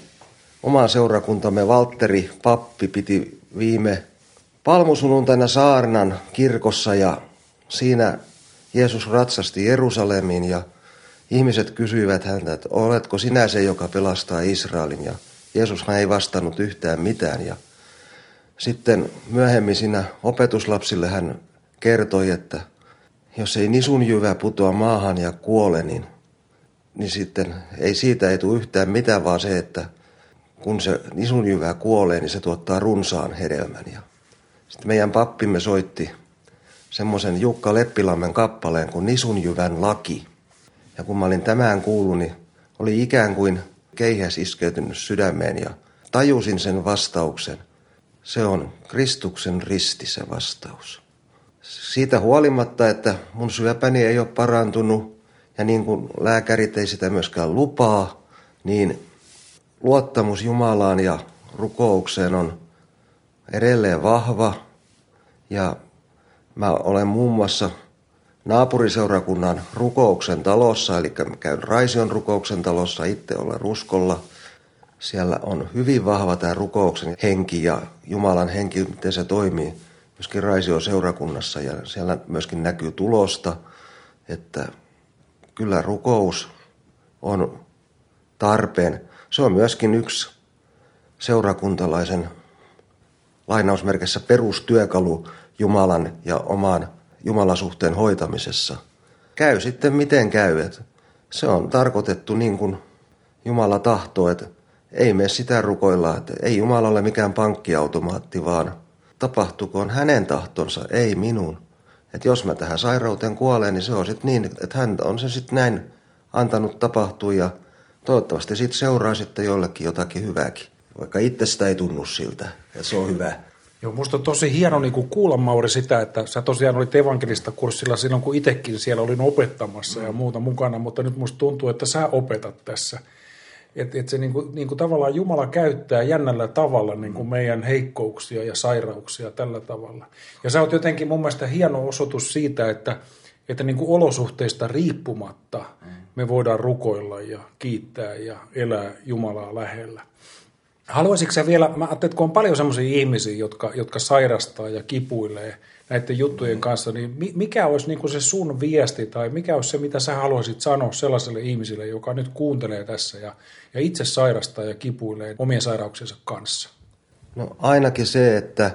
oma seurakuntamme Valtteri Pappi piti viime palmusunnuntaina saarnan kirkossa ja siinä Jeesus ratsasti Jerusalemiin ja ihmiset kysyivät häntä, että oletko sinä se, joka pelastaa Israelin ja Jeesushan ei vastannut yhtään mitään ja sitten myöhemmin siinä opetuslapsille hän kertoi, että jos ei nisun jyvä putoa maahan ja kuole, niin, niin sitten ei siitä ei tule yhtään mitään, vaan se, että kun se nisun jyvä kuolee, niin se tuottaa runsaan hedelmän. Ja meidän pappimme soitti semmoisen Jukka Leppilammen kappaleen kuin Nisun jyvän laki. Ja kun mä olin tämän kuullut, niin oli ikään kuin keihäs iskeytynyt sydämeen ja tajusin sen vastauksen. Se on Kristuksen risti se vastaus. Siitä huolimatta, että mun syöpäni ei ole parantunut ja niin kuin lääkärit ei sitä myöskään lupaa, niin luottamus Jumalaan ja rukoukseen on edelleen vahva. Ja mä olen muun muassa naapuriseurakunnan rukouksen talossa, eli käyn Raision rukouksen talossa, itse olen ruskolla – siellä on hyvin vahva tämä rukouksen henki ja Jumalan henki, miten se toimii myöskin Raisio seurakunnassa ja siellä myöskin näkyy tulosta, että kyllä rukous on tarpeen. Se on myöskin yksi seurakuntalaisen lainausmerkissä perustyökalu Jumalan ja oman Jumalasuhteen hoitamisessa. Käy sitten miten käy. Että se on tarkoitettu niin kuin Jumala tahtoo, että ei me sitä rukoilla, että ei Jumala ole mikään pankkiautomaatti, vaan tapahtukoon hänen tahtonsa, ei minun. Että jos mä tähän sairauteen kuolen, niin se on sitten niin, että hän on se sitten näin antanut tapahtua ja toivottavasti sitten seuraa sitten jollekin jotakin hyvääkin. Vaikka itsestä ei tunnu siltä, että se on hyvä. Joo, musta on tosi hieno niin kuin kuulla Mauri sitä, että sä tosiaan olit evankelista kurssilla silloin, kun itsekin siellä olin opettamassa ja muuta mukana, mutta nyt musta tuntuu, että sä opetat tässä – että et se niin kuin, niin kuin tavallaan Jumala käyttää jännällä tavalla niin kuin meidän heikkouksia ja sairauksia tällä tavalla. Ja sä oot jotenkin mun mielestä hieno osoitus siitä, että, että niin kuin olosuhteista riippumatta me voidaan rukoilla ja kiittää ja elää Jumalaa lähellä. Haluaisitko sä vielä, mä ajattelin, että kun on paljon sellaisia ihmisiä, jotka, jotka sairastaa ja kipuilee – näiden juttujen kanssa, niin mikä olisi niin kuin se sun viesti tai mikä olisi se, mitä sä haluaisit sanoa sellaiselle ihmiselle, joka nyt kuuntelee tässä ja, ja itse sairastaa ja kipuilee omien sairauksiensa kanssa? No ainakin se, että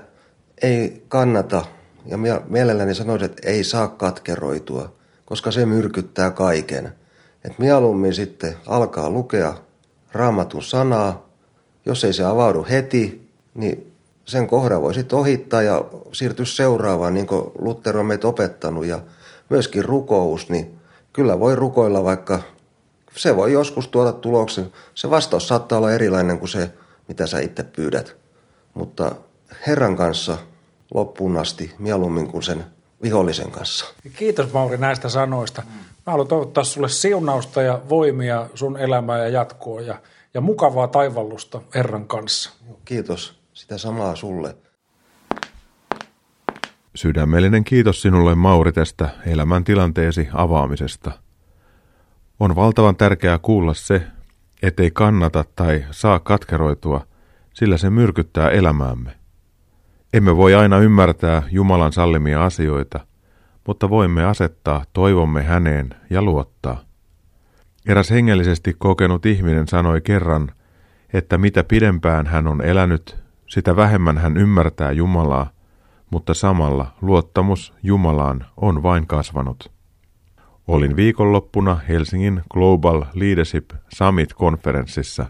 ei kannata, ja mielelläni sanoisin, että ei saa katkeroitua, koska se myrkyttää kaiken. Että mieluummin sitten alkaa lukea raamatun sanaa, jos ei se avaudu heti, niin sen kohdan voi sitten ohittaa ja siirtyä seuraavaan, niin kuin Luther on meitä opettanut. Ja myöskin rukous, niin kyllä voi rukoilla, vaikka se voi joskus tuoda tuloksen. Se vastaus saattaa olla erilainen kuin se, mitä sä itse pyydät. Mutta Herran kanssa loppuun asti mieluummin kuin sen vihollisen kanssa. Kiitos Mauri näistä sanoista. Mä haluan toivottaa sulle siunausta ja voimia sun elämää ja jatkoa ja, ja mukavaa taivallusta Herran kanssa. Kiitos. Sitä samaa sulle. Sydämellinen kiitos sinulle Mauri tästä elämäntilanteesi avaamisesta. On valtavan tärkeää kuulla se, ettei kannata tai saa katkeroitua, sillä se myrkyttää elämäämme. Emme voi aina ymmärtää Jumalan sallimia asioita, mutta voimme asettaa toivomme häneen ja luottaa. Eräs hengellisesti kokenut ihminen sanoi kerran, että mitä pidempään hän on elänyt, sitä vähemmän hän ymmärtää Jumalaa, mutta samalla luottamus Jumalaan on vain kasvanut. Olin viikonloppuna Helsingin Global Leadership Summit-konferenssissa.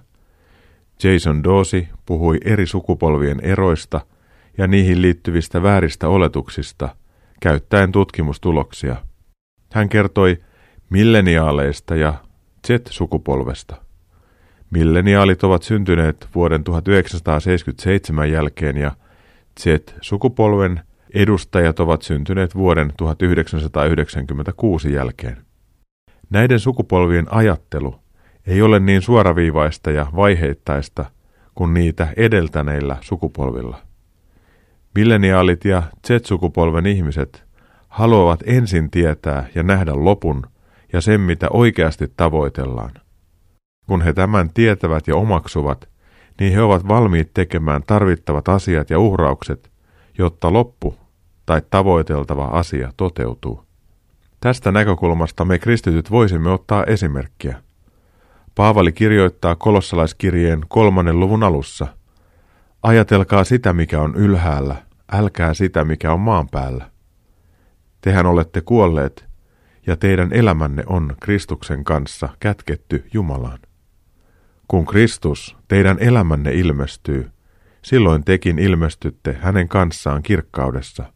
Jason Dosi puhui eri sukupolvien eroista ja niihin liittyvistä vääristä oletuksista, käyttäen tutkimustuloksia. Hän kertoi milleniaaleista ja Z-sukupolvesta. Milleniaalit ovat syntyneet vuoden 1977 jälkeen ja Z-sukupolven edustajat ovat syntyneet vuoden 1996 jälkeen. Näiden sukupolvien ajattelu ei ole niin suoraviivaista ja vaiheittaista kuin niitä edeltäneillä sukupolvilla. Milleniaalit ja Z-sukupolven ihmiset haluavat ensin tietää ja nähdä lopun ja sen, mitä oikeasti tavoitellaan. Kun he tämän tietävät ja omaksuvat, niin he ovat valmiit tekemään tarvittavat asiat ja uhraukset, jotta loppu tai tavoiteltava asia toteutuu. Tästä näkökulmasta me kristityt voisimme ottaa esimerkkiä. Paavali kirjoittaa kolossalaiskirjeen kolmannen luvun alussa. Ajatelkaa sitä, mikä on ylhäällä, älkää sitä, mikä on maan päällä. Tehän olette kuolleet, ja teidän elämänne on Kristuksen kanssa kätketty Jumalaan. Kun Kristus, teidän elämänne ilmestyy, silloin tekin ilmestytte hänen kanssaan kirkkaudessa.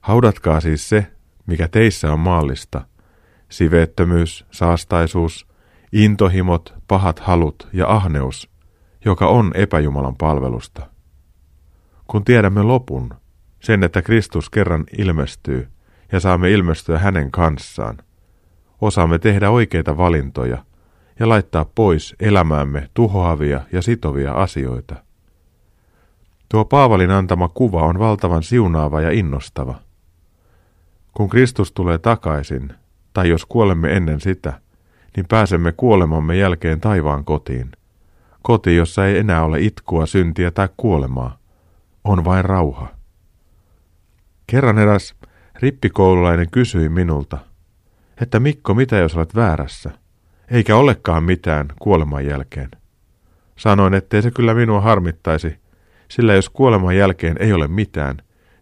Haudatkaa siis se, mikä teissä on maallista, siveettömyys, saastaisuus, intohimot, pahat halut ja ahneus, joka on epäjumalan palvelusta. Kun tiedämme lopun, sen, että Kristus kerran ilmestyy ja saamme ilmestyä hänen kanssaan, osaamme tehdä oikeita valintoja ja laittaa pois elämäämme tuhoavia ja sitovia asioita. Tuo Paavalin antama kuva on valtavan siunaava ja innostava. Kun Kristus tulee takaisin, tai jos kuolemme ennen sitä, niin pääsemme kuolemamme jälkeen taivaan kotiin. Koti, jossa ei enää ole itkua, syntiä tai kuolemaa. On vain rauha. Kerran eräs rippikoululainen kysyi minulta, että Mikko, mitä jos olet väärässä? eikä olekaan mitään kuoleman jälkeen. Sanoin, ettei se kyllä minua harmittaisi, sillä jos kuoleman jälkeen ei ole mitään,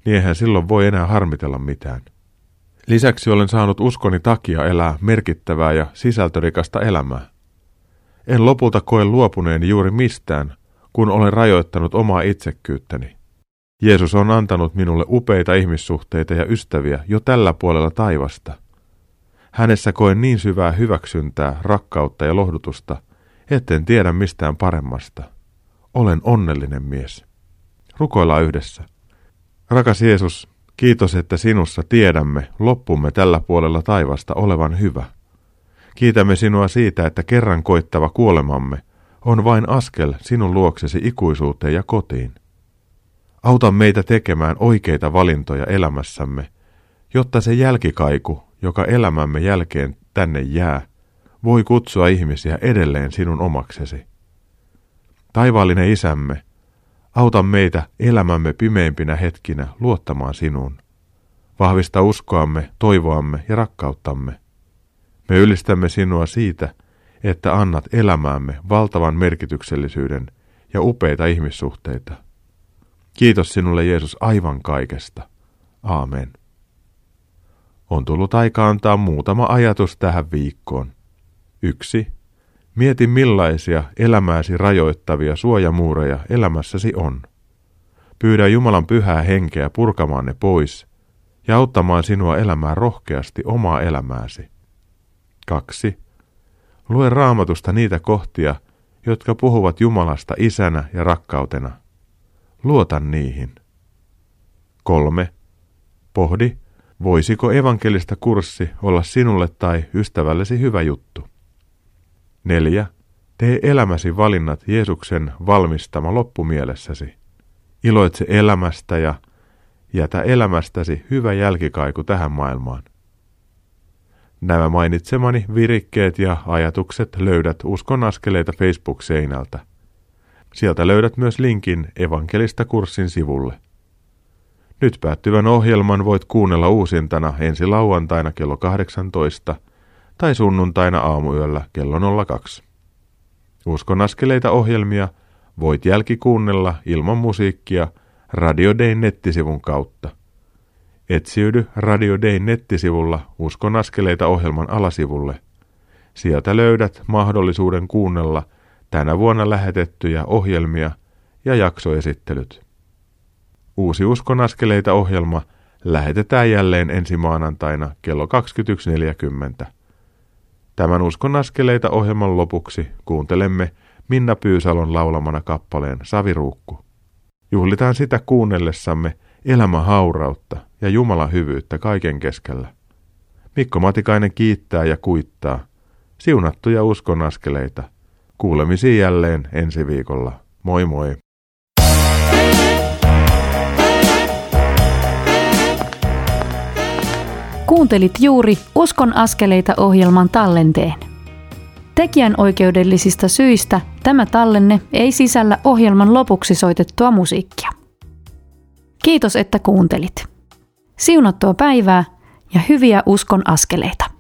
niin eihän silloin voi enää harmitella mitään. Lisäksi olen saanut uskoni takia elää merkittävää ja sisältörikasta elämää. En lopulta koe luopuneeni juuri mistään, kun olen rajoittanut omaa itsekkyyttäni. Jeesus on antanut minulle upeita ihmissuhteita ja ystäviä jo tällä puolella taivasta – Hänessä koen niin syvää hyväksyntää, rakkautta ja lohdutusta, etten tiedä mistään paremmasta. Olen onnellinen mies. Rukoillaan yhdessä. Rakas Jeesus, kiitos, että sinussa tiedämme loppumme tällä puolella taivasta olevan hyvä. Kiitämme sinua siitä, että kerran koittava kuolemamme on vain askel sinun luoksesi ikuisuuteen ja kotiin. Auta meitä tekemään oikeita valintoja elämässämme, jotta se jälkikaiku, joka elämämme jälkeen tänne jää, voi kutsua ihmisiä edelleen sinun omaksesi. Taivaallinen isämme, auta meitä elämämme pimeimpinä hetkinä luottamaan sinuun. Vahvista uskoamme, toivoamme ja rakkauttamme. Me ylistämme sinua siitä, että annat elämäämme valtavan merkityksellisyyden ja upeita ihmissuhteita. Kiitos sinulle Jeesus aivan kaikesta. Aamen. On tullut aika antaa muutama ajatus tähän viikkoon. Yksi. Mieti millaisia elämääsi rajoittavia suojamuureja elämässäsi on. Pyydä Jumalan pyhää henkeä purkamaan ne pois ja auttamaan sinua elämään rohkeasti omaa elämääsi. 2. Lue raamatusta niitä kohtia, jotka puhuvat Jumalasta isänä ja rakkautena. Luota niihin. 3. Pohdi, Voisiko evankelista kurssi olla sinulle tai ystävällesi hyvä juttu? 4. Tee elämäsi valinnat Jeesuksen valmistama loppumielessäsi. Iloitse elämästä ja jätä elämästäsi hyvä jälkikaiku tähän maailmaan. Nämä mainitsemani virikkeet ja ajatukset löydät Uskon askeleita Facebook-seinältä. Sieltä löydät myös linkin evankelista kurssin sivulle. Nyt päättyvän ohjelman voit kuunnella uusintana ensi lauantaina kello 18 tai sunnuntaina aamuyöllä kello 02. Uskon askeleita ohjelmia voit jälkikuunnella ilman musiikkia Radio Dayn nettisivun kautta. Etsiydy Radio Dayn nettisivulla Uskon askeleita ohjelman alasivulle. Sieltä löydät mahdollisuuden kuunnella tänä vuonna lähetettyjä ohjelmia ja jaksoesittelyt. Uusi Uskon askeleita ohjelma lähetetään jälleen ensi maanantaina kello 21.40. Tämän Uskon askeleita ohjelman lopuksi kuuntelemme Minna Pyysalon laulamana kappaleen Saviruukku. Juhlitaan sitä kuunnellessamme elämä haurautta ja Jumalan hyvyyttä kaiken keskellä. Mikko Matikainen kiittää ja kuittaa. Siunattuja uskon askeleita. Kuulemisiin jälleen ensi viikolla. Moi moi! Kuuntelit juuri Uskon askeleita ohjelman tallenteen. Tekijän oikeudellisista syistä tämä tallenne ei sisällä ohjelman lopuksi soitettua musiikkia. Kiitos, että kuuntelit. Siunattua päivää ja hyviä uskon askeleita.